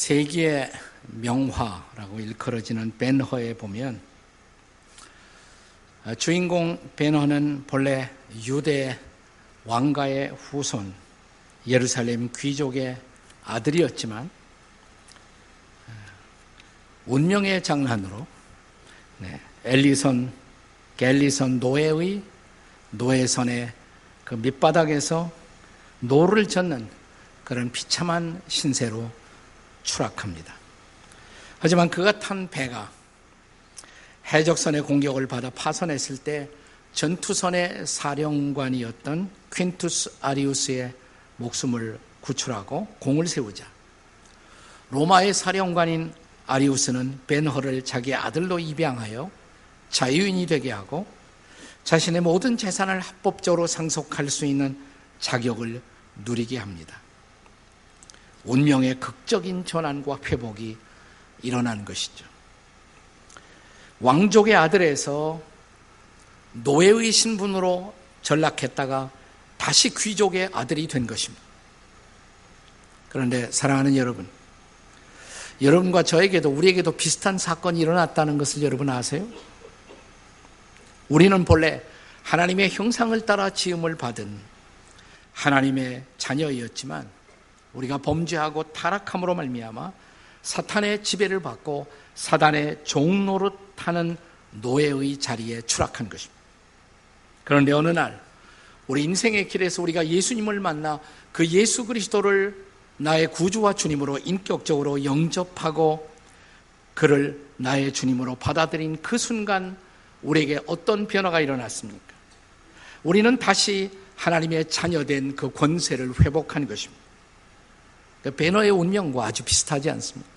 세계의 명화라고 일컬어지는 벤허에 보면 주인공 벤허는 본래 유대 왕가의 후손 예루살렘 귀족의 아들이었지만 운명의 장난으로 네, 엘리선 갤리선 노예의 노예선의 그 밑바닥에서 노를 젓는 그런 비참한 신세로 추락합니다. 하지만 그가 탄 배가 해적선의 공격을 받아 파손했을 때 전투선의 사령관이었던 퀸투스 아리우스의 목숨을 구출하고 공을 세우자 로마의 사령관인 아리우스는 벤허를 자기 아들로 입양하여 자유인이 되게 하고 자신의 모든 재산을 합법적으로 상속할 수 있는 자격을 누리게 합니다. 운명의 극적인 전환과 회복이 일어난 것이죠. 왕족의 아들에서 노예의 신분으로 전락했다가 다시 귀족의 아들이 된 것입니다. 그런데 사랑하는 여러분, 여러분과 저에게도 우리에게도 비슷한 사건이 일어났다는 것을 여러분 아세요? 우리는 본래 하나님의 형상을 따라 지음을 받은 하나님의 자녀였지만 우리가 범죄하고 타락함으로 말미암아 사탄의 지배를 받고 사단의 종노릇하는 노예의 자리에 추락한 것입니다. 그런데 어느 날 우리 인생의 길에서 우리가 예수님을 만나 그 예수 그리스도를 나의 구주와 주님으로 인격적으로 영접하고 그를 나의 주님으로 받아들인 그 순간 우리에게 어떤 변화가 일어났습니까? 우리는 다시 하나님의 자녀된 그 권세를 회복한 것입니다. 그 배너의 운명과 아주 비슷하지 않습니다.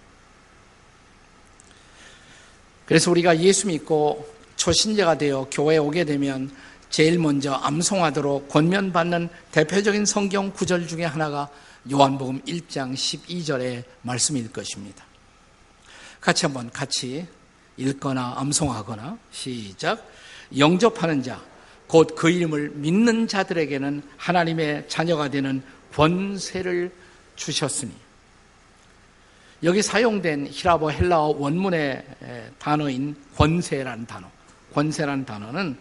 그래서 우리가 예수 믿고 초신자가 되어 교회에 오게 되면 제일 먼저 암송하도록 권면받는 대표적인 성경 구절 중에 하나가 요한복음 1장 12절의 말씀일 것입니다. 같이 한번 같이 읽거나 암송하거나 시작 영접하는 자 곧 그 이름을 믿는 자들에게는 하나님의 자녀가 되는 권세를 주셨으니 여기 사용된 히라보 헬라어 원문의 단어인 권세라는 단어 권세라는 단어는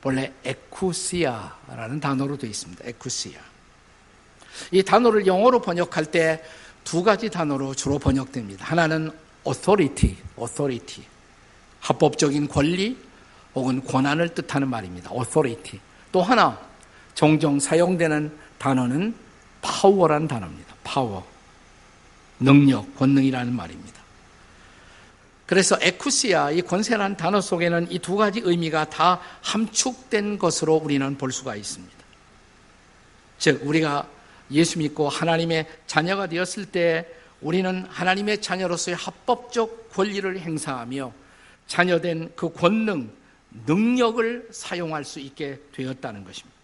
본래 에쿠시아라는 단어로 되어 있습니다. 에쿠시아. 이 단어를 영어로 번역할 때 두 가지 단어로 주로 번역됩니다. 하나는 authority, authority. 합법적인 권리 혹은 권한을 뜻하는 말입니다. authority. 또 하나 종종 사용되는 단어는 파워라는 단어입니다. 파워. 능력, 권능이라는 말입니다. 그래서 ἐξουσία, 이 권세라는 단어 속에는 이 두 가지 의미가 다 함축된 것으로 우리는 볼 수가 있습니다. 즉, 우리가 예수 믿고 하나님의 자녀가 되었을 때 우리는 하나님의 자녀로서의 합법적 권리를 행사하며 자녀된 그 권능, 능력을 사용할 수 있게 되었다는 것입니다.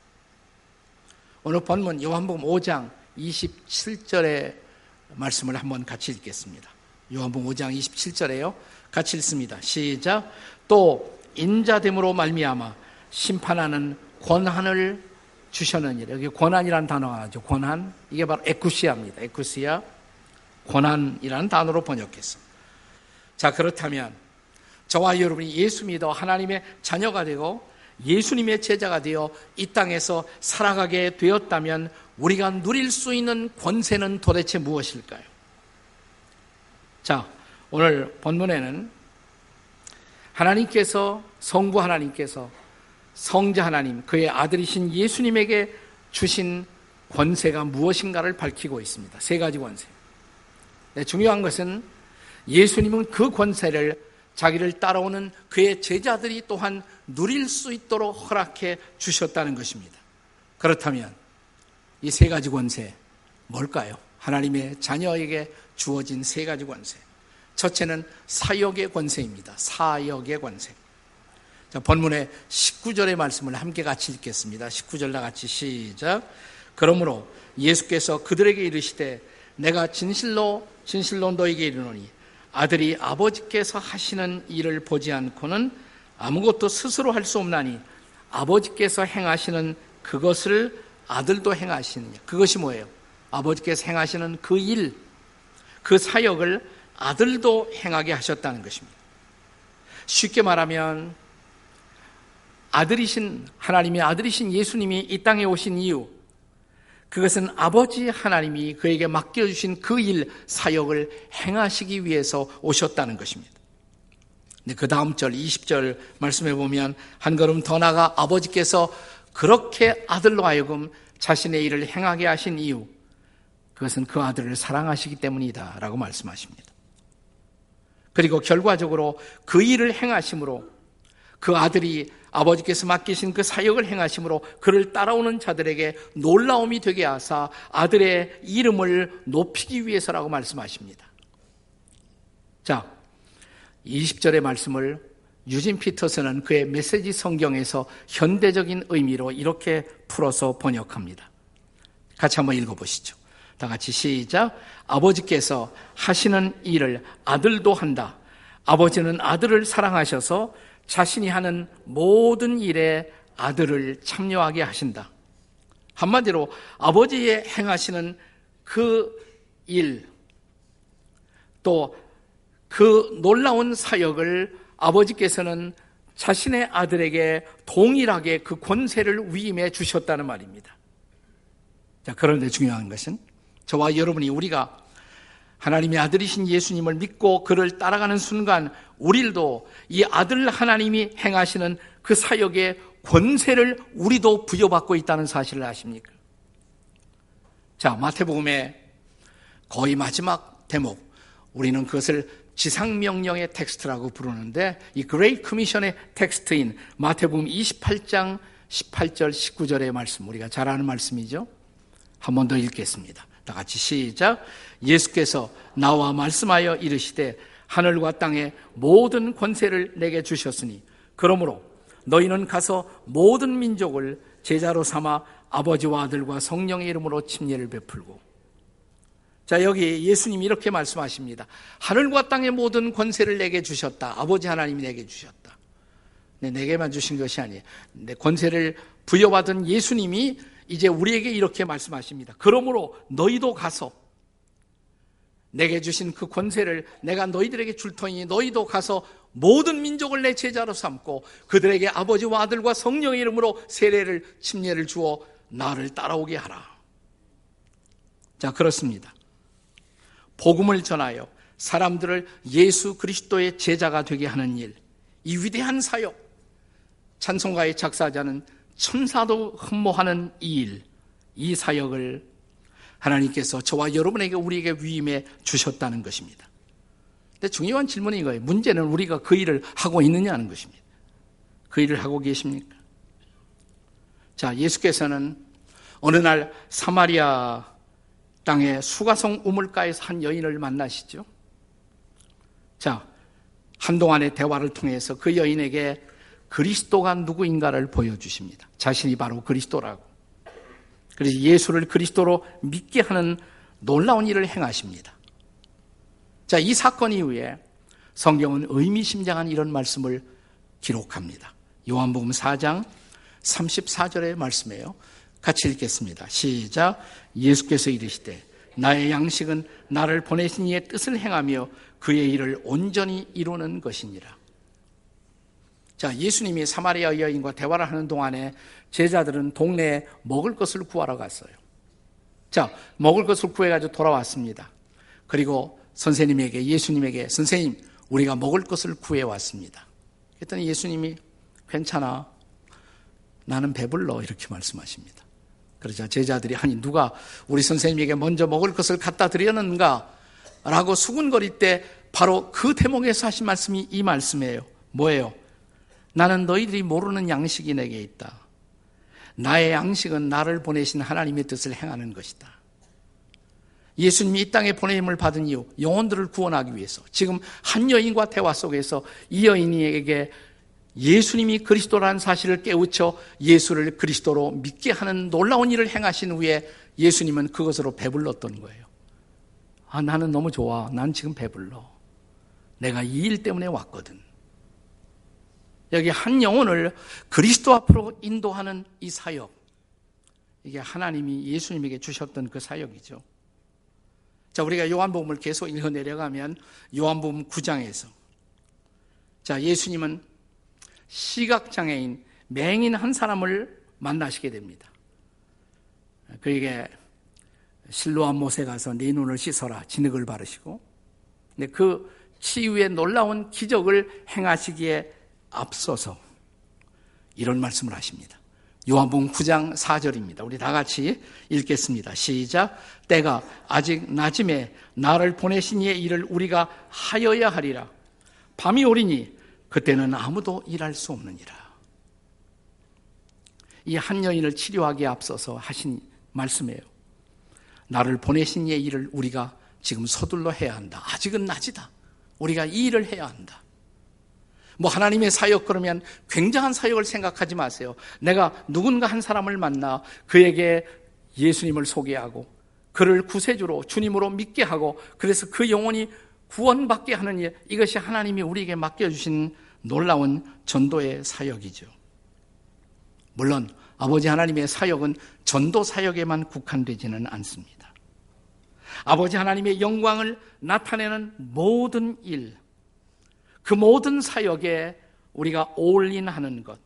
오늘 본문 요한복음 5장 27절의 말씀을 한번 같이 읽겠습니다. 요한복음 5장 27절에요. 같이 읽습니다. 시작. 또 인자됨으로 말미암아 심판하는 권한을 주셨느니라. 여기 권한이라는 단어가 나죠. 권한. 이게 바로 에쿠시아입니다. 에쿠시아. 권한이라는 단어로 번역했습니다. 자, 그렇다면 저와 여러분이 예수 믿어 하나님의 자녀가 되고 예수님의 제자가 되어 이 땅에서 살아가게 되었다면 우리가 누릴 수 있는 권세는 도대체 무엇일까요? 자, 오늘 본문에는 하나님께서 성부 하나님께서 성자 하나님 그의 아들이신 예수님에게 주신 권세가 무엇인가를 밝히고 있습니다. 세 가지 권세. 네, 중요한 것은 예수님은 그 권세를 자기를 따라오는 그의 제자들이 또한 누릴 수 있도록 허락해 주셨다는 것입니다. 그렇다면 이 세 가지 권세 뭘까요? 하나님의 자녀에게 주어진 세 가지 권세. 첫째는 사역의 권세입니다. 사역의 권세. 자, 본문의 19절의 말씀을 함께 같이 읽겠습니다. 19절 다 같이 시작. 그러므로 예수께서 그들에게 이르시되 내가 진실로 진실로 너에게 이르노니 아들이 아버지께서 하시는 일을 보지 않고는 아무것도 스스로 할 수 없나니 아버지께서 행하시는 그것을 아들도 행하시느냐. 그것이 뭐예요? 아버지께서 행하시는 그 일, 그 사역을 아들도 행하게 하셨다는 것입니다. 쉽게 말하면 아들이신 하나님의 아들이신 예수님이 이 땅에 오신 이유 그것은 아버지 하나님이 그에게 맡겨주신 그 일 사역을 행하시기 위해서 오셨다는 것입니다. 그 다음 절 20절 말씀해 보면 한 걸음 더 나가 아버지께서 그렇게 아들로 하여금 자신의 일을 행하게 하신 이유 그것은 그 아들을 사랑하시기 때문이다 라고 말씀하십니다. 그리고 결과적으로 그 일을 행하심으로 그 아들이 아버지께서 맡기신 그 사역을 행하심으로 그를 따라오는 자들에게 놀라움이 되게 하사 아들의 이름을 높이기 위해서라고 말씀하십니다. 자, 20절의 말씀을 유진 피터스는 그의 메시지 성경에서 현대적인 의미로 이렇게 풀어서 번역합니다. 같이 한번 읽어보시죠. 다 같이 시작. 아버지께서 하시는 일을 아들도 한다. 아버지는 아들을 사랑하셔서 자신이 하는 모든 일에 아들을 참여하게 하신다. 한마디로 아버지의 행하시는 그 일, 또 그 놀라운 사역을 아버지께서는 자신의 아들에게 동일하게 그 권세를 위임해 주셨다는 말입니다. 자, 그런데 중요한 것은 저와 여러분이 우리가 하나님의 아들이신 예수님을 믿고 그를 따라가는 순간 우리도 이 아들 하나님이 행하시는 그 사역의 권세를 우리도 부여받고 있다는 사실을 아십니까? 자, 마태복음의 거의 마지막 대목. 우리는 그것을 지상명령의 텍스트라고 부르는데 이 Great Commission의 텍스트인 마태복음 28장 18절 19절의 말씀 우리가 잘 아는 말씀이죠. 한 번 더 읽겠습니다. 다 같이 시작. 예수께서 나와 말씀하여 이르시되 하늘과 땅의 모든 권세를 내게 주셨으니 그러므로 너희는 가서 모든 민족을 제자로 삼아 아버지와 아들과 성령의 이름으로 침례를 베풀고 자 여기 예수님이 이렇게 말씀하십니다. 하늘과 땅의 모든 권세를 내게 주셨다. 아버지 하나님이 내게 주셨다. 네, 내게만 주신 것이 아니에요. 내 권세를 부여받은 예수님이 이제 우리에게 이렇게 말씀하십니다. 그러므로 너희도 가서 내게 주신 그 권세를 내가 너희들에게 줄 터니 너희도 가서 모든 민족을 내 제자로 삼고 그들에게 아버지와 아들과 성령의 이름으로 세례를 침례를 주어 나를 따라오게 하라. 자, 그렇습니다. 복음을 전하여 사람들을 예수 그리스도의 제자가 되게 하는 일, 이 위대한 사역, 찬송가의 작사자는 천사도 흠모하는 이 일, 이 사역을 하나님께서 저와 여러분에게 우리에게 위임해 주셨다는 것입니다. 근데 중요한 질문이 이거예요. 문제는 우리가 그 일을 하고 있느냐는 것입니다. 그 일을 하고 계십니까? 자, 예수께서는 어느 날 사마리아 땅의 수가성 우물가에서 한 여인을 만나시죠. 자, 한동안의 대화를 통해서 그 여인에게 그리스도가 누구인가를 보여주십니다. 자신이 바로 그리스도라고. 그래서 예수를 그리스도로 믿게 하는 놀라운 일을 행하십니다. 자, 이 사건 이후에 성경은 의미심장한 이런 말씀을 기록합니다. 요한복음 4장 34절의 말씀이에요. 같이 읽겠습니다. 시작. 예수께서 이르시되 나의 양식은 나를 보내신 이의 뜻을 행하며 그의 일을 온전히 이루는 것이니라. 자, 예수님이 사마리아 여인과 대화를 하는 동안에 제자들은 동네에 먹을 것을 구하러 갔어요. 자, 먹을 것을 구해가지고 돌아왔습니다. 그리고 선생님에게, 예수님에게, 선생님, 우리가 먹을 것을 구해왔습니다. 그랬더니 예수님이 괜찮아. 나는 배불러. 이렇게 말씀하십니다. 그러자 제자들이, 아니, 누가 우리 선생님에게 먼저 먹을 것을 갖다 드렸는가? 라고 수군거릴 때 바로 그 대목에서 하신 말씀이 이 말씀이에요. 뭐예요? 나는 너희들이 모르는 양식이 내게 있다. 나의 양식은 나를 보내신 하나님의 뜻을 행하는 것이다. 예수님이 이 땅에 보내임을 받은 이유, 영혼들을 구원하기 위해서. 지금 한 여인과 대화 속에서 이 여인에게 예수님이 그리스도라는 사실을 깨우쳐 예수를 그리스도로 믿게 하는 놀라운 일을 행하신 후에 예수님은 그것으로 배불렀던 거예요. 아, 나는 너무 좋아. 난 지금 배불러. 내가 이 일 때문에 왔거든. 여기 한 영혼을 그리스도 앞으로 인도하는 이 사역. 이게 하나님이 예수님에게 주셨던 그 사역이죠. 자, 우리가 요한복음을 계속 읽어 내려가면 요한복음 9장에서 자, 예수님은 시각장애인 맹인 한 사람을 만나시게 됩니다. 그에게 실로암 못에 가서 네 눈을 씻어라 진흙을 바르시고 그 치유의 놀라운 기적을 행하시기에 앞서서 이런 말씀을 하십니다. 요한복음 9장 4절입니다. 우리 다 같이 읽겠습니다. 시작. 때가 아직 낮음에 나를 보내신 이의 일을 우리가 하여야 하리라. 밤이 오리니 그때는 아무도 일할 수 없느니라. 이 한 여인을 치료하기에 앞서서 하신 말씀이에요. 나를 보내신 이의 일을 우리가 지금 서둘러 해야 한다. 아직은 낮이다. 우리가 이 일을 해야 한다. 뭐 하나님의 사역 그러면 굉장한 사역을 생각하지 마세요. 내가 누군가 한 사람을 만나 그에게 예수님을 소개하고 그를 구세주로 주님으로 믿게 하고 그래서 그 영혼이 구원받게 하는 일 이것이 하나님이 우리에게 맡겨주신 놀라운 전도의 사역이죠. 물론 아버지 하나님의 사역은 전도 사역에만 국한되지는 않습니다. 아버지 하나님의 영광을 나타내는 모든 일, 그 모든 사역에 우리가 올인하는 것.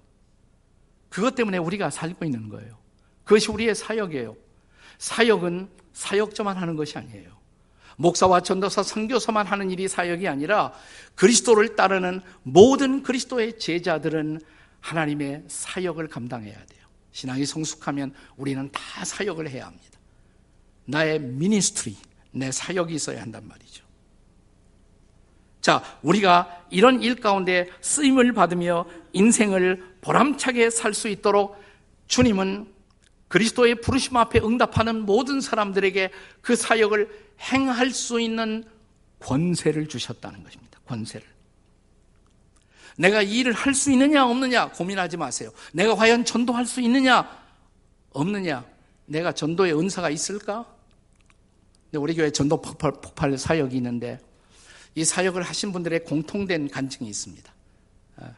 그것 때문에 우리가 살고 있는 거예요. 그것이 우리의 사역이에요. 사역은 사역자만 하는 것이 아니에요. 목사와 전도사, 선교사만 하는 일이 사역이 아니라 그리스도를 따르는 모든 그리스도의 제자들은 하나님의 사역을 감당해야 돼요. 신앙이 성숙하면 우리는 다 사역을 해야 합니다. 나의 미니스트리, 내 사역이 있어야 한단 말이죠. 자, 우리가 이런 일 가운데 쓰임을 받으며 인생을 보람차게 살 수 있도록 주님은 그리스도의 부르심 앞에 응답하는 모든 사람들에게 그 사역을 행할 수 있는 권세를 주셨다는 것입니다. 권세를. 내가 이 일을 할 수 있느냐 없느냐 고민하지 마세요. 내가 과연 전도할 수 있느냐 없느냐 내가 전도의 은사가 있을까? 우리 교회 전도 폭발, 폭발 사역이 있는데 이 사역을 하신 분들의 공통된 간증이 있습니다. 아,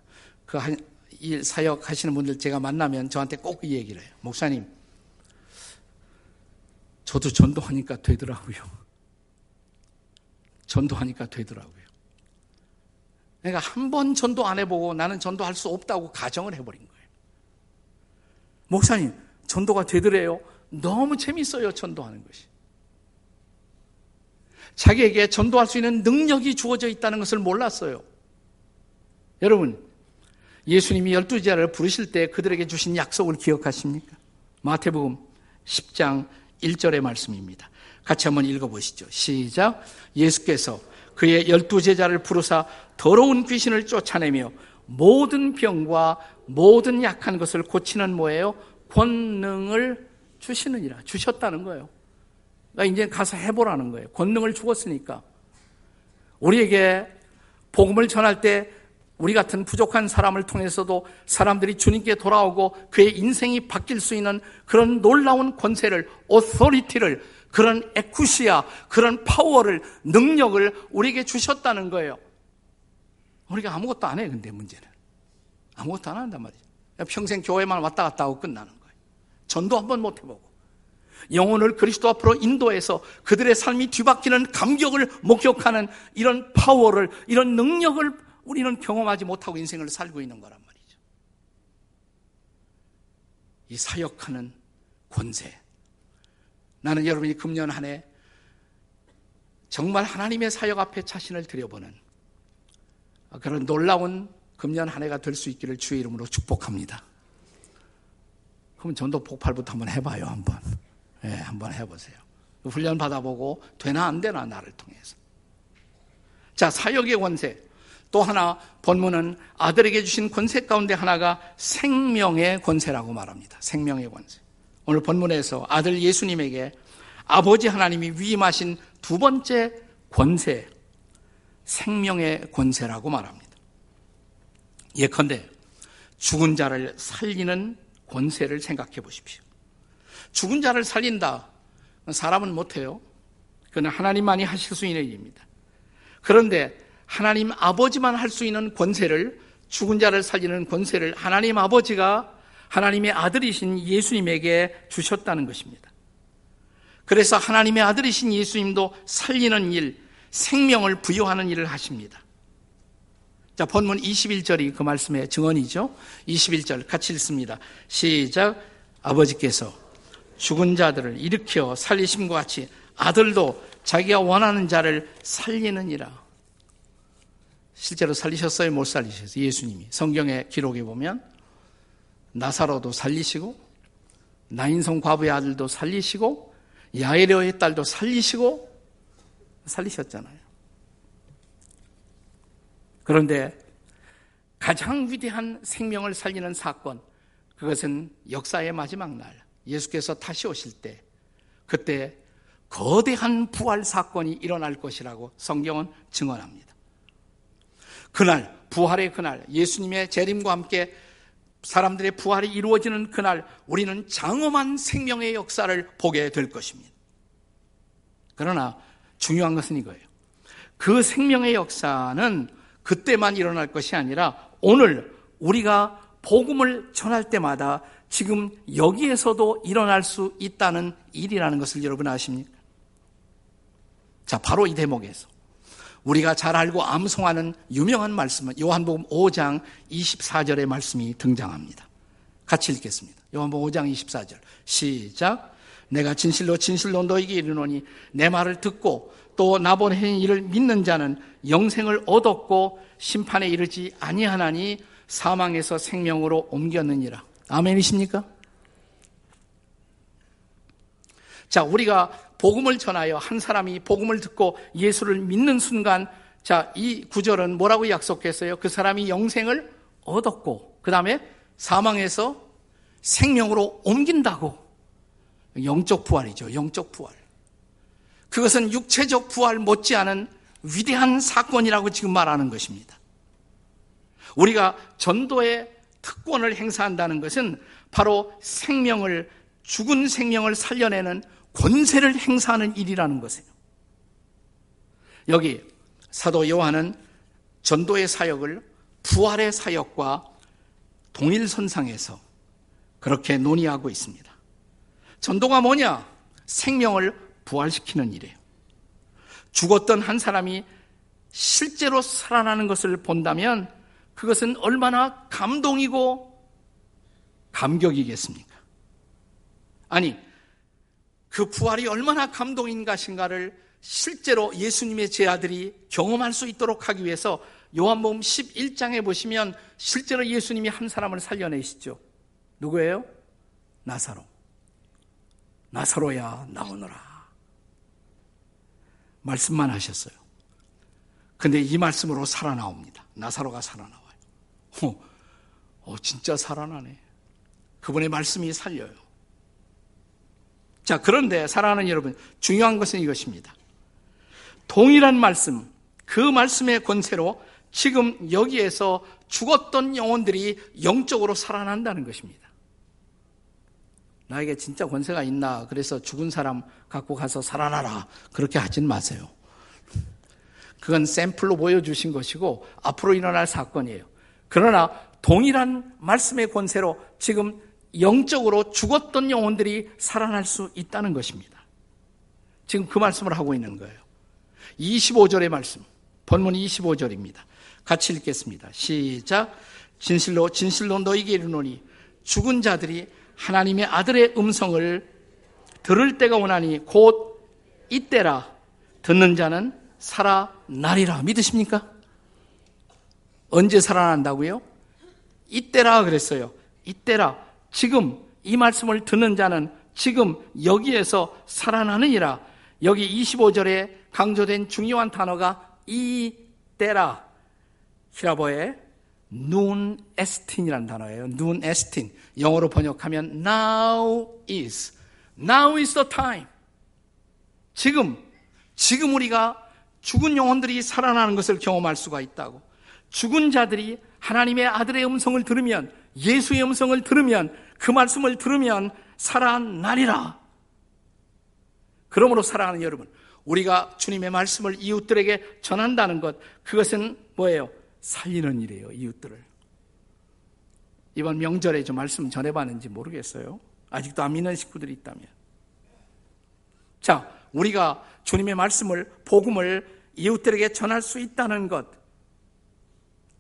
그이 사역 하시는 분들 제가 만나면 저한테 꼭 이 얘기를 해요. 목사님, 저도 전도하니까 되더라고요. 전도하니까 되더라고요. 내가 한번 전도 안 해보고 나는 전도할 수 없다고 가정을 해버린 거예요. 목사님, 전도가 되더래요. 너무 재밌어요, 전도하는 것이. 자기에게 전도할 수 있는 능력이 주어져 있다는 것을 몰랐어요. 여러분, 예수님이 열두 제자를 부르실 때 그들에게 주신 약속을 기억하십니까? 마태복음 10장 1절의 말씀입니다. 같이 한번 읽어보시죠. 시작. 예수께서 그의 열두 제자를 부르사 더러운 귀신을 쫓아내며 모든 병과 모든 약한 것을 고치는 뭐예요? 권능을 주시느니라. 주셨다는 거예요. 나 이제 가서 해보라는 거예요. 권능을 주었으니까. 우리에게 복음을 전할 때 우리 같은 부족한 사람을 통해서도 사람들이 주님께 돌아오고 그의 인생이 바뀔 수 있는 그런 놀라운 권세를, 오소리티를, 그런 에쿠시아, 그런 파워를, 능력을 우리에게 주셨다는 거예요. 우리가 아무것도 안 해, 근데 문제는. 아무것도 안 한단 말이죠. 평생 교회만 왔다 갔다 하고 끝나는 거예요. 전도 한번 못 해보고. 영혼을 그리스도 앞으로 인도해서 그들의 삶이 뒤바뀌는 감격을 목격하는 이런 파워를, 이런 능력을 우리는 경험하지 못하고 인생을 살고 있는 거란 말이죠. 이 사역하는 권세. 나는 여러분이 금년 한 해 정말 하나님의 사역 앞에 자신을 들여보는 그런 놀라운 금년 한 해가 될 수 있기를 주의 이름으로 축복합니다. 그럼 전도 폭발부터 한번 해봐요, 한번. 예, 한번 해보세요. 훈련 받아보고 되나 안 되나 나를 통해서. 자, 사역의 권세. 또 하나 본문은 아들에게 주신 권세 가운데 하나가 생명의 권세라고 말합니다. 생명의 권세. 오늘 본문에서 아들 예수님에게 아버지 하나님이 위임하신 두 번째 권세, 생명의 권세라고 말합니다. 예컨대 죽은 자를 살리는 권세를 생각해 보십시오. 죽은 자를 살린다. 사람은 못해요. 그는 하나님만이 하실 수 있는 일입니다. 그런데 하나님 아버지만 할 수 있는 권세를 죽은 자를 살리는 권세를 하나님 아버지가 하나님의 아들이신 예수님에게 주셨다는 것입니다. 그래서 하나님의 아들이신 예수님도 살리는 일, 생명을 부여하는 일을 하십니다. 자, 본문 21절이 그 말씀의 증언이죠. 21절 같이 읽습니다. 시작. 아버지께서 죽은 자들을 일으켜 살리심과 같이 아들도 자기가 원하는 자를 살리느니라. 실제로 살리셨어요? 못 살리셨어요? 예수님이. 성경의 기록에 보면 나사로도 살리시고 나인성 과부의 아들도 살리시고 야이로의 딸도 살리시고 살리셨잖아요. 그런데 가장 위대한 생명을 살리는 사건, 그것은 역사의 마지막 날, 예수께서 다시 오실 때, 그때 거대한 부활 사건이 일어날 것이라고 성경은 증언합니다. 그날, 부활의 그날, 예수님의 재림과 함께 사람들의 부활이 이루어지는 그날, 우리는 장엄한 생명의 역사를 보게 될 것입니다. 그러나 중요한 것은 이거예요. 그 생명의 역사는 그때만 일어날 것이 아니라 오늘 우리가 복음을 전할 때마다 지금 여기에서도 일어날 수 있다는 일이라는 것을 여러분 아십니까? 자, 바로 이 대목에서 우리가 잘 알고 암송하는 유명한 말씀은 요한복음 5장 24절의 말씀이 등장합니다. 같이 읽겠습니다. 요한복음 5장 24절. 시작. 내가 진실로 진실로 너에게 이르노니 내 말을 듣고 또 나보낸 이를 믿는 자는 영생을 얻었고 심판에 이르지 아니하나니 사망에서 생명으로 옮겼느니라. 아멘이십니까? 자, 우리가 복음을 전하여 한 사람이 복음을 듣고 예수를 믿는 순간 자, 이 구절은 뭐라고 약속했어요? 그 사람이 영생을 얻었고 그다음에 사망에서 생명으로 옮긴다고. 영적 부활이죠. 영적 부활. 그것은 육체적 부활 못지않은 위대한 사건이라고 지금 말하는 것입니다. 우리가 전도의 특권을 행사한다는 것은 바로 생명을, 죽은 생명을 살려내는 권세를 행사하는 일이라는 것이에요. 여기 사도 요한은 전도의 사역을 부활의 사역과 동일선상에서 그렇게 논의하고 있습니다. 전도가 뭐냐? 생명을 부활시키는 일이에요. 죽었던 한 사람이 실제로 살아나는 것을 본다면 그것은 얼마나 감동이고 감격이겠습니까? 아니, 그 부활이 얼마나 감동인 것인가를 실제로 예수님의 제 아들이 경험할 수 있도록 하기 위해서 요한복음 11장에 보시면 실제로 예수님이 한 사람을 살려내시죠. 누구예요? 나사로. 나사로야 나오너라. 말씀만 하셨어요. 근데 이 말씀으로 살아나옵니다. 나사로가 살아나와요. 어, 어, 진짜 살아나네. 그분의 말씀이 살려요. 자, 그런데 사랑하는 여러분, 중요한 것은 이것입니다. 동일한 말씀, 그 말씀의 권세로 지금 여기에서 죽었던 영혼들이 영적으로 살아난다는 것입니다. 나에게 진짜 권세가 있나, 그래서 죽은 사람 갖고 가서 살아나라. 그렇게 하진 마세요. 그건 샘플로 보여주신 것이고, 앞으로 일어날 사건이에요. 그러나 동일한 말씀의 권세로 지금 영적으로 죽었던 영혼들이 살아날 수 있다는 것입니다. 지금 그 말씀을 하고 있는 거예요. 25절의 말씀, 본문 25절입니다. 같이 읽겠습니다. 시작. 진실로 진실로 너희에게 이르노니 죽은 자들이 하나님의 아들의 음성을 들을 때가 오나니 곧 이때라 듣는 자는 살아나리라 믿으십니까? 언제 살아난다고요? 이때라 그랬어요. 이때라 지금 이 말씀을 듣는 자는 지금 여기에서 살아나느니라. 여기 25절에 강조된 중요한 단어가 이 때라. 히라보의 눈 에스틴이라는 단어예요. 눈 에스틴. 영어로 번역하면 now is. now is the time. 지금, 지금 우리가 죽은 영혼들이 살아나는 것을 경험할 수가 있다고. 죽은 자들이 하나님의 아들의 음성을 들으면 예수의 음성을 들으면 그 말씀을 들으면 살아나리라. 그러므로 사랑하는 여러분, 우리가 주님의 말씀을 이웃들에게 전한다는 것, 그것은 뭐예요? 살리는 일이에요, 이웃들을. 이번 명절에 좀 말씀 전해봤는지 모르겠어요. 아직도 안 믿는 식구들이 있다면. 자, 우리가 주님의 말씀을, 복음을 이웃들에게 전할 수 있다는 것.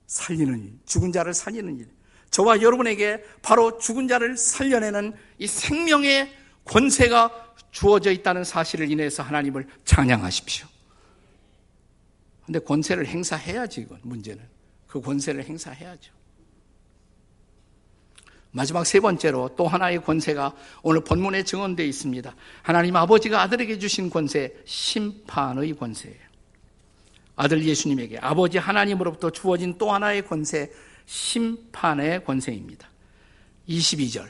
살리는 일, 죽은 자를 살리는 일. 저와 여러분에게 바로 죽은 자를 살려내는 이 생명의 권세가 주어져 있다는 사실을 인해서 하나님을 찬양하십시오. 근데 권세를 행사해야지, 이건 문제는. 그 권세를 행사해야죠. 마지막 세 번째로 또 하나의 권세가 오늘 본문에 증언되어 있습니다. 하나님 아버지가 아들에게 주신 권세, 심판의 권세예요. 아들 예수님에게 아버지 하나님으로부터 주어진 또 하나의 권세, 심판의 권세입니다. 22절.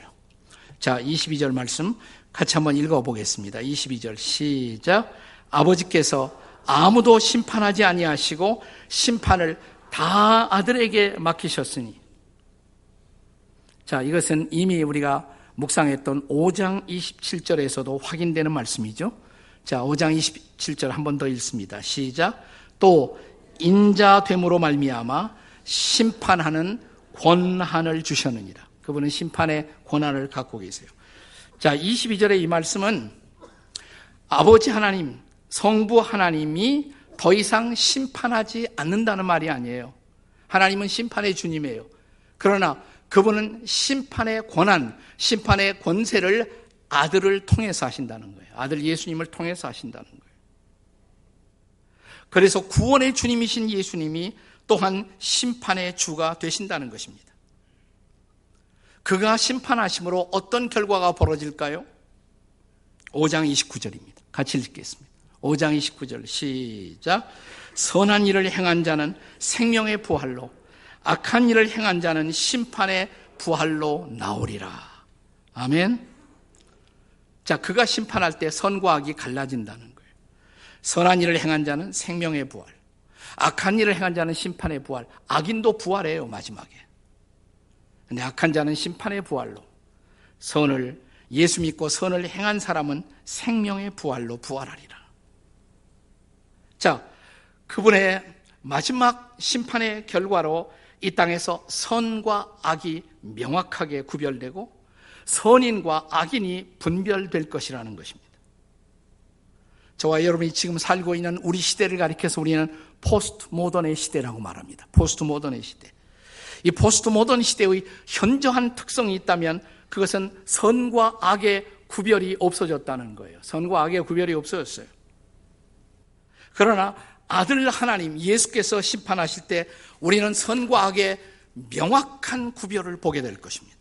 자, 22절 말씀 같이 한번 읽어보겠습니다. 22절 시작. 아버지께서 아무도 심판하지 아니하시고 심판을 다 아들에게 맡기셨으니 자, 이것은 이미 우리가 묵상했던 5장 27절에서도 확인되는 말씀이죠. 자, 5장 27절 한 번 더 읽습니다. 시작. 또 인자됨으로 말미암아 심판하는 권한을 주셨느니라. 그분은 심판의 권한을 갖고 계세요. 자, 22절의 이 말씀은 아버지 하나님, 성부 하나님이 더 이상 심판하지 않는다는 말이 아니에요. 하나님은 심판의 주님이에요. 그러나 그분은 심판의 권한, 심판의 권세를 아들을 통해서 하신다는 거예요. 아들 예수님을 통해서 하신다는 거예요. 그래서 구원의 주님이신 예수님이 또한 심판의 주가 되신다는 것입니다. 그가 심판하심으로 어떤 결과가 벌어질까요? 5장 29절입니다. 같이 읽겠습니다. 5장 29절 시작. 선한 일을 행한 자는 생명의 부활로 악한 일을 행한 자는 심판의 부활로 나오리라. 아멘. 자, 그가 심판할 때 선과 악이 갈라진다는 거예요. 선한 일을 행한 자는 생명의 부활. 악한 일을 행한 자는 심판의 부활. 악인도 부활해요, 마지막에. 근데 악한 자는 심판의 부활로. 선을, 예수 믿고 선을 행한 사람은 생명의 부활로 부활하리라. 자, 그분의 마지막 심판의 결과로 이 땅에서 선과 악이 명확하게 구별되고 선인과 악인이 분별될 것이라는 것입니다. 저와 여러분이 지금 살고 있는 우리 시대를 가리켜서 우리는 포스트 모던의 시대라고 말합니다. 포스트 모던의 시대. 이 포스트 모던 시대의 현저한 특성이 있다면 그것은 선과 악의 구별이 없어졌다는 거예요. 선과 악의 구별이 없어졌어요. 그러나 아들 하나님 예수께서 심판하실 때 우리는 선과 악의 명확한 구별을 보게 될 것입니다.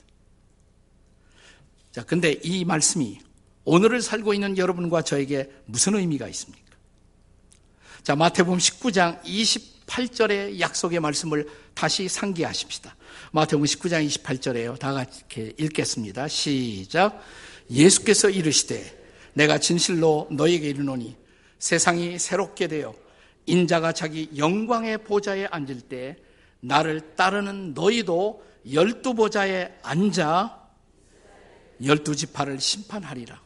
자, 근데 이 말씀이 오늘을 살고 있는 여러분과 저에게 무슨 의미가 있습니까? 자, 마태복음 19장 28절의 약속의 말씀을 다시 상기하십시다. 마태복음 19장 28절에요. 다 같이 읽겠습니다. 시작. 예수께서 이르시되 내가 진실로 너에게 이르노니 세상이 새롭게 되어 인자가 자기 영광의 보좌에 앉을 때 나를 따르는 너희도 열두 보좌에 앉아 열두 지파를 심판하리라.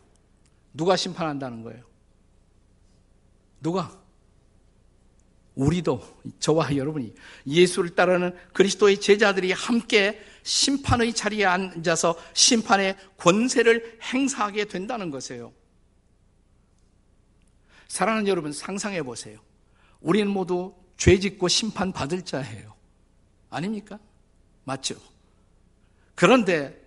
누가 심판한다는 거예요? 누가? 우리도 저와 여러분이 예수를 따르는 그리스도의 제자들이 함께 심판의 자리에 앉아서 심판의 권세를 행사하게 된다는 것이에요. 사랑하는 여러분 상상해 보세요. 우리는 모두 죄 짓고 심판 받을 자예요. 아닙니까? 맞죠? 그런데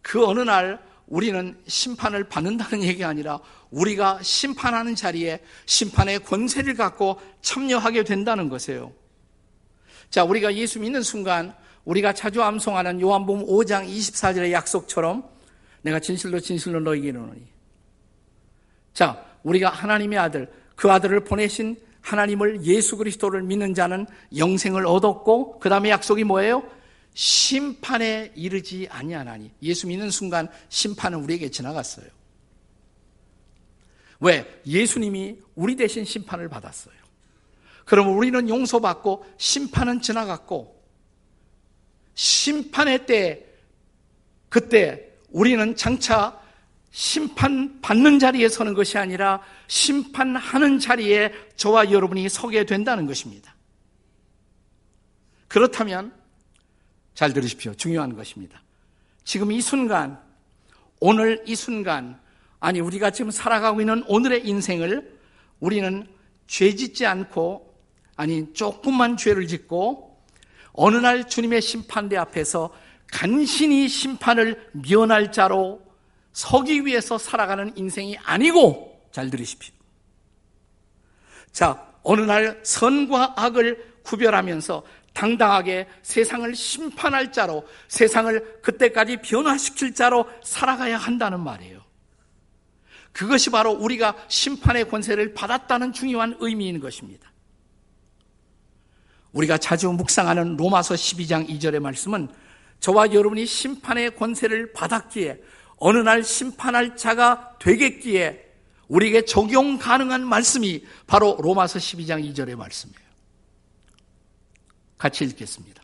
그 어느 날 우리는 심판을 받는다는 얘기가 아니라 우리가 심판하는 자리에 심판의 권세를 갖고 참여하게 된다는 것이에요. 자, 우리가 예수 믿는 순간 우리가 자주 암송하는 요한복음 5장 24절의 약속처럼 내가 진실로 진실로 너에게 이르노니. 자, 우리가 하나님의 아들, 그 아들을 보내신 하나님을 예수 그리스도를 믿는 자는 영생을 얻었고 그 다음에 약속이 뭐예요? 심판에 이르지 아니하나니 예수 믿는 순간 심판은 우리에게 지나갔어요. 왜? 예수님이 우리 대신 심판을 받았어요. 그러면 우리는 용서받고 심판은 지나갔고 심판의 때 그때 우리는 장차 심판 받는 자리에 서는 것이 아니라 심판하는 자리에 저와 여러분이 서게 된다는 것입니다. 그렇다면 잘 들으십시오. 중요한 것입니다. 지금 이 순간, 오늘 이 순간, 아니, 우리가 지금 살아가고 있는 오늘의 인생을 우리는 죄 짓지 않고, 아니, 조금만 죄를 짓고, 어느 날 주님의 심판대 앞에서 간신히 심판을 면할 자로 서기 위해서 살아가는 인생이 아니고, 잘 들으십시오. 자, 어느 날 선과 악을 구별하면서 당당하게 세상을 심판할 자로 세상을 그때까지 변화시킬 자로 살아가야 한다는 말이에요. 그것이 바로 우리가 심판의 권세를 받았다는 중요한 의미인 것입니다. 우리가 자주 묵상하는 로마서 12장 2절의 말씀은 저와 여러분이 심판의 권세를 받았기에 어느 날 심판할 자가 되겠기에 우리에게 적용 가능한 말씀이 바로 로마서 12장 2절의 말씀이에요. 같이 읽겠습니다.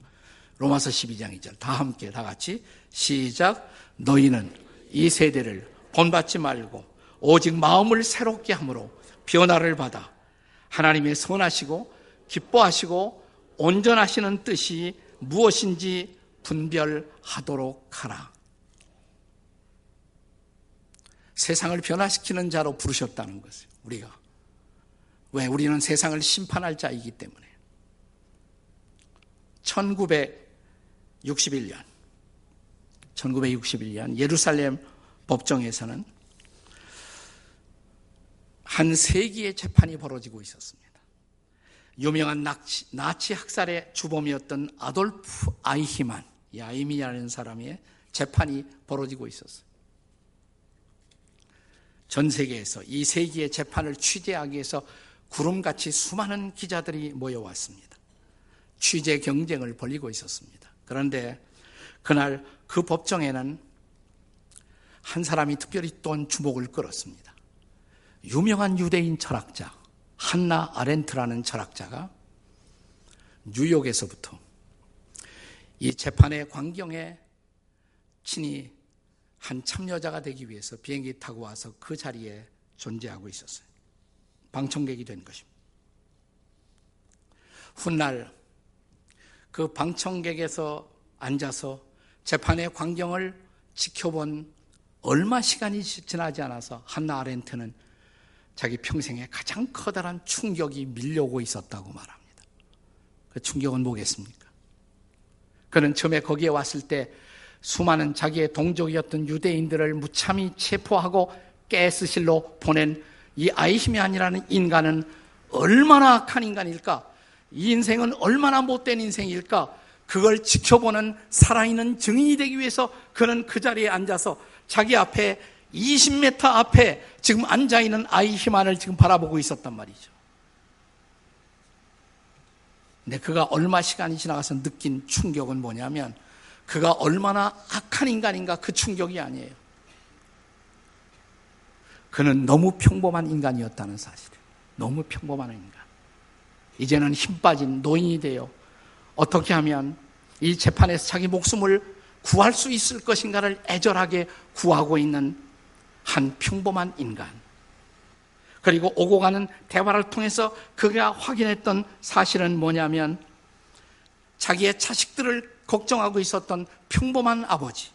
로마서 12장 2절. 다 함께 다 같이 시작. 너희는 이 세대를 본받지 말고 오직 마음을 새롭게 함으로 변화를 받아 하나님의 선하시고 기뻐하시고 온전하시는 뜻이 무엇인지 분별하도록 하라. 세상을 변화시키는 자로 부르셨다는 것이에요. 우리가. 왜? 우리는 세상을 심판할 자이기 때문에. 1961년, 1961년 예루살렘 법정에서는 한 세기의 재판이 벌어지고 있었습니다. 유명한 나치, 나치 학살의 주범이었던 아돌프 아이히만, 이 아이미라는 사람의 재판이 벌어지고 있었어요. 전 세계에서 이 세기의 재판을 취재하기 위해서 구름같이 수많은 기자들이 모여왔습니다. 취재 경쟁을 벌이고 있었습니다. 그런데 그날 그 법정에는 한 사람이 특별히 또 주목을 끌었습니다. 유명한 유대인 철학자 한나 아렌트라는 철학자가 뉴욕에서부터 이 재판의 광경에 친히 한 참여자가 되기 위해서 비행기 타고 와서 그 자리에 존재하고 있었어요. 방청객이 된 것입니다. 훗날 그 방청객에서 앉아서 재판의 광경을 지켜본 얼마 시간이 지나지 않아서 한나 아렌트는 자기 평생에 가장 커다란 충격이 밀려오고 있었다고 말합니다. 그 충격은 뭐겠습니까? 그는 처음에 거기에 왔을 때 수많은 자기의 동족이었던 유대인들을 무참히 체포하고 가스실로 보낸 이 아이히면이라는 인간은 얼마나 악한 인간일까? 이 인생은 얼마나 못된 인생일까? 그걸 지켜보는 살아있는 증인이 되기 위해서 그는 그 자리에 앉아서 자기 앞에 20m 앞에 지금 앉아있는 아이히만을 지금 바라보고 있었단 말이죠. 근데 그가 얼마 시간이 지나가서 느낀 충격은 뭐냐면 그가 얼마나 악한 인간인가 그 충격이 아니에요. 그는 너무 평범한 인간이었다는 사실이에요. 너무 평범한 인간. 이제는 힘 빠진 노인이 되어 어떻게 하면 이 재판에서 자기 목숨을 구할 수 있을 것인가를 애절하게 구하고 있는 한 평범한 인간. 그리고 오고 가는 대화를 통해서 그가 확인했던 사실은 뭐냐면 자기의 자식들을 걱정하고 있었던 평범한 아버지,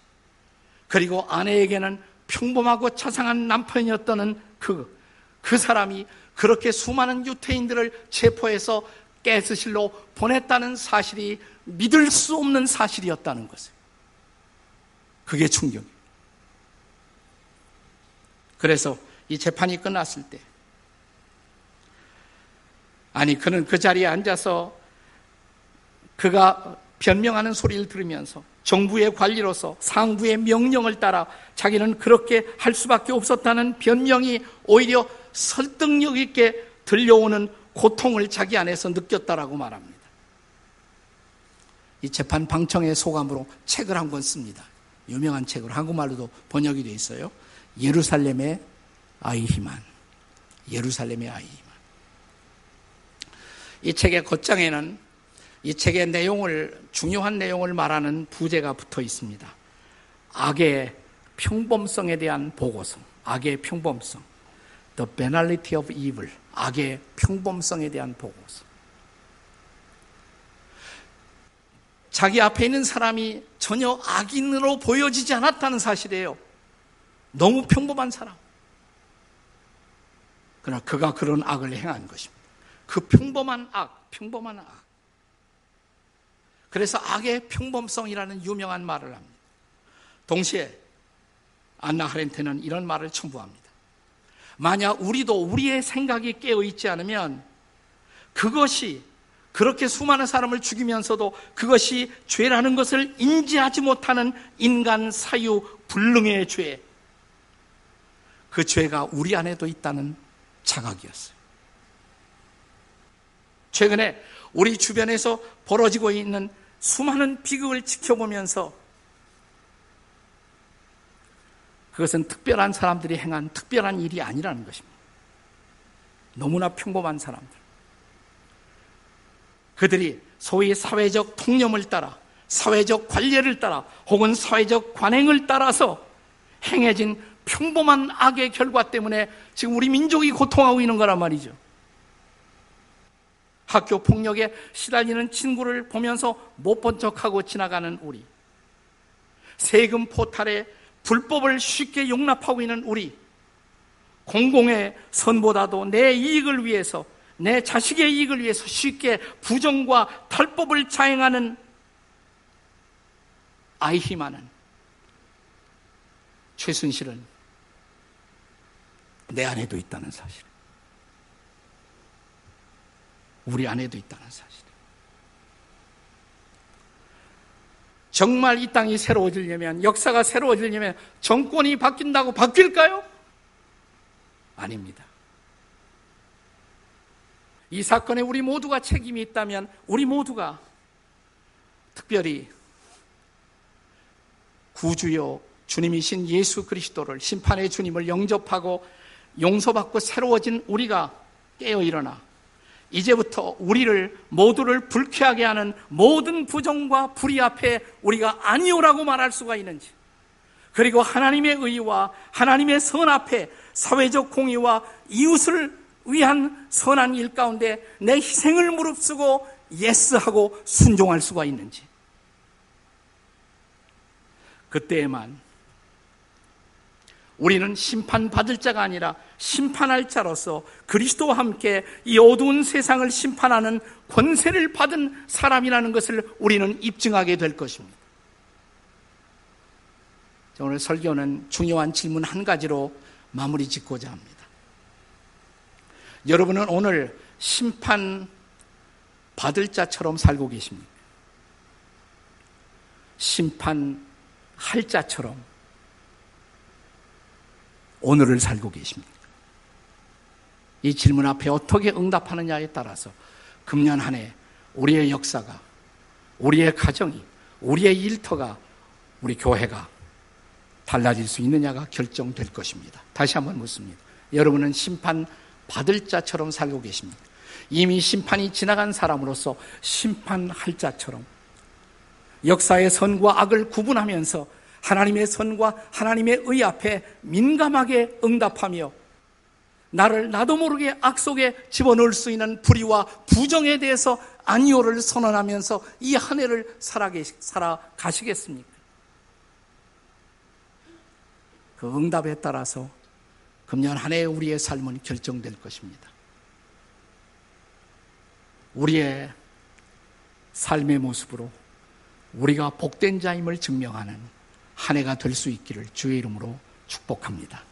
그리고 아내에게는 평범하고 자상한 남편이었던 그, 그 사람이 그렇게 수많은 유태인들을 체포해서 가스실로 보냈다는 사실이 믿을 수 없는 사실이었다는 것을. 그게 충격이에요. 그래서 이 재판이 끝났을 때, 아니, 그는 그 자리에 앉아서 그가 변명하는 소리를 들으면서 정부의 관리로서 상부의 명령을 따라 자기는 그렇게 할 수밖에 없었다는 변명이 오히려 설득력 있게 들려오는 고통을 자기 안에서 느꼈다라고 말합니다. 이 재판 방청의 소감으로 책을 한 권 씁니다. 유명한 책으로 한국말로도 번역이 되어 있어요. 예루살렘의 아이히만. 예루살렘의 아이히만. 이 책의 겉장에는 이 책의 내용을, 중요한 내용을 말하는 부제가 붙어 있습니다. 악의 평범성에 대한 보고서. 악의 평범성. The banality of evil. 악의 평범성에 대한 보고서. 자기 앞에 있는 사람이 전혀 악인으로 보여지지 않았다는 사실이에요. 너무 평범한 사람. 그러나 그가 그런 악을 행한 것입니다. 그 평범한 악, 평범한 악. 그래서 악의 평범성이라는 유명한 말을 합니다. 동시에 안나 하렌테는 이런 말을 첨부합니다. 만약 우리도 우리의 생각이 깨어 있지 않으면 그것이 그렇게 수많은 사람을 죽이면서도 그것이 죄라는 것을 인지하지 못하는 인간 사유 불능의 죄. 그 죄가 우리 안에도 있다는 자각이었어요. 최근에 우리 주변에서 벌어지고 있는 수많은 비극을 지켜보면서 그것은 특별한 사람들이 행한 특별한 일이 아니라는 것입니다. 너무나 평범한 사람들. 그들이 소위 사회적 통념을 따라, 사회적 관례를 따라, 혹은 사회적 관행을 따라서 행해진 평범한 악의 결과 때문에 지금 우리 민족이 고통하고 있는 거란 말이죠. 학교 폭력에 시달리는 친구를 보면서 못 본 척하고 지나가는 우리. 세금 포탈에 불법을 쉽게 용납하고 있는 우리. 공공의 선보다도 내 이익을 위해서, 내 자식의 이익을 위해서 쉽게 부정과 탈법을 자행하는 아이히만은 최순실은 내 안에도 있다는 사실. 우리 안에도 있다는 사실. 정말 이 땅이 새로워지려면, 역사가 새로워지려면 정권이 바뀐다고 바뀔까요? 아닙니다. 이 사건에 우리 모두가 책임이 있다면 우리 모두가 특별히 구주요 주님이신 예수 그리스도를 심판의 주님을 영접하고 용서받고 새로워진 우리가 깨어 일어나 이제부터 우리를 모두를 불쾌하게 하는 모든 부정과 불의 앞에 우리가 아니오라고 말할 수가 있는지 그리고 하나님의 의와 하나님의 선 앞에 사회적 공의와 이웃을 위한 선한 일 가운데 내 희생을 무릅쓰고 예스하고 순종할 수가 있는지. 그때에만 우리는 심판받을 자가 아니라 심판할 자로서 그리스도와 함께 이 어두운 세상을 심판하는 권세를 받은 사람이라는 것을 우리는 입증하게 될 것입니다. 오늘 설교는 중요한 질문 한 가지로 마무리 짓고자 합니다. 여러분은 오늘 심판 받을 자처럼 살고 계십니까? 심판할 자처럼 오늘을 살고 계십니까? 이 질문 앞에 어떻게 응답하느냐에 따라서 금년 한 해 우리의 역사가, 우리의 가정이, 우리의 일터가, 우리 교회가 달라질 수 있느냐가 결정될 것입니다. 다시 한번 묻습니다. 여러분은 심판 받을 자처럼 살고 계십니다. 이미 심판이 지나간 사람으로서 심판할 자처럼 역사의 선과 악을 구분하면서 하나님의 선과 하나님의 의 앞에 민감하게 응답하며 나를 나도 모르게 악 속에 집어넣을 수 있는 불의와 부정에 대해서 아니오를 선언하면서 이 한 해를 살아가시겠습니까? 그 응답에 따라서 금년 한 해 우리의 삶은 결정될 것입니다. 우리의 삶의 모습으로 우리가 복된 자임을 증명하는 한 해가 될 수 있기를 주의 이름으로 축복합니다.